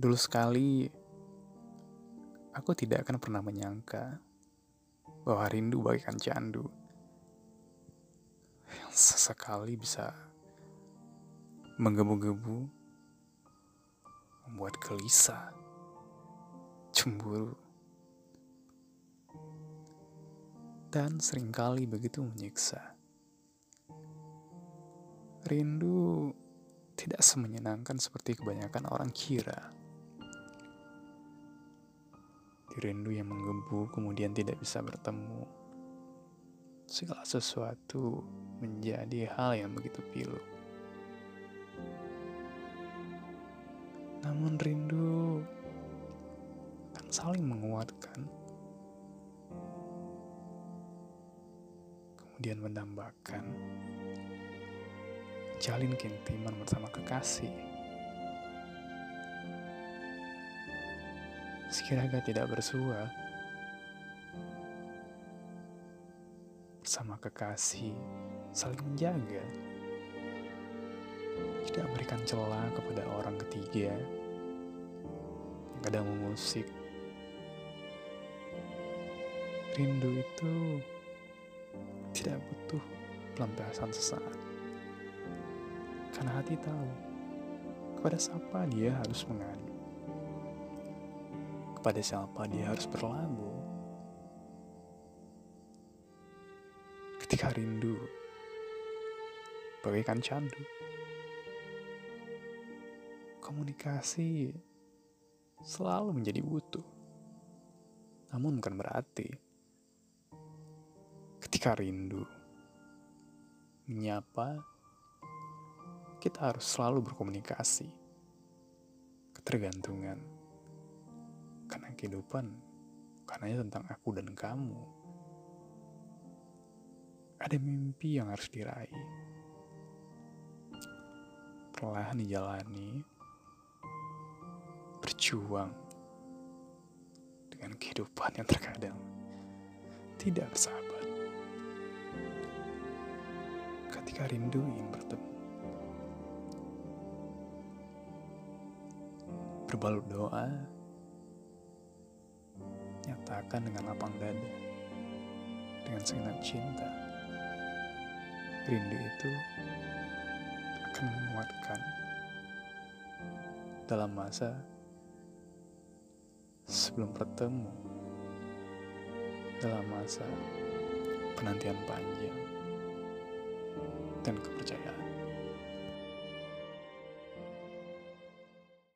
Dulu sekali, aku tidak akan pernah menyangka bahwa rindu bagaikan candu yang sesekali bisa menggebu-gebu, membuat gelisah, cemburu, dan sering kali begitu menyiksa. Rindu tidak semenyenangkan seperti kebanyakan orang kira. Rindu yang menggebu kemudian tidak bisa bertemu. Segala sesuatu menjadi hal yang begitu pilu. Namun rindu akan saling menguatkan. Kemudian menambahkan jalin keintiman bersama kekasih. Sekiraga tidak bersua, bersama kekasih saling menjaga, tidak memberikan celah kepada orang ketiga yang kadang mengusik. Rindu itu tidak butuh pelampiasan sesaat. Karena hati tahu kepada siapa dia harus mengadu. Kepada siapa dia harus berlabuh. Ketika rindu bagaikan candu. Komunikasi selalu menjadi butuh. Namun bukan berarti ketika rindu menyapa kita harus selalu berkomunikasi. Ketergantungan. Karena kehidupan karena tentang aku dan kamu. Ada mimpi yang harus diraih. Perlahan dijalani. Berjuang dengan kehidupan yang terkadang tidak bersahabat. Ketika rindu ingin bertemu. berbalut doa, nyatakan dengan lapang dada, dengan segenap cinta. Rindu itu akan menguatkan dalam masa sebelum bertemu, dalam masa penantian panjang dan kepercayaan.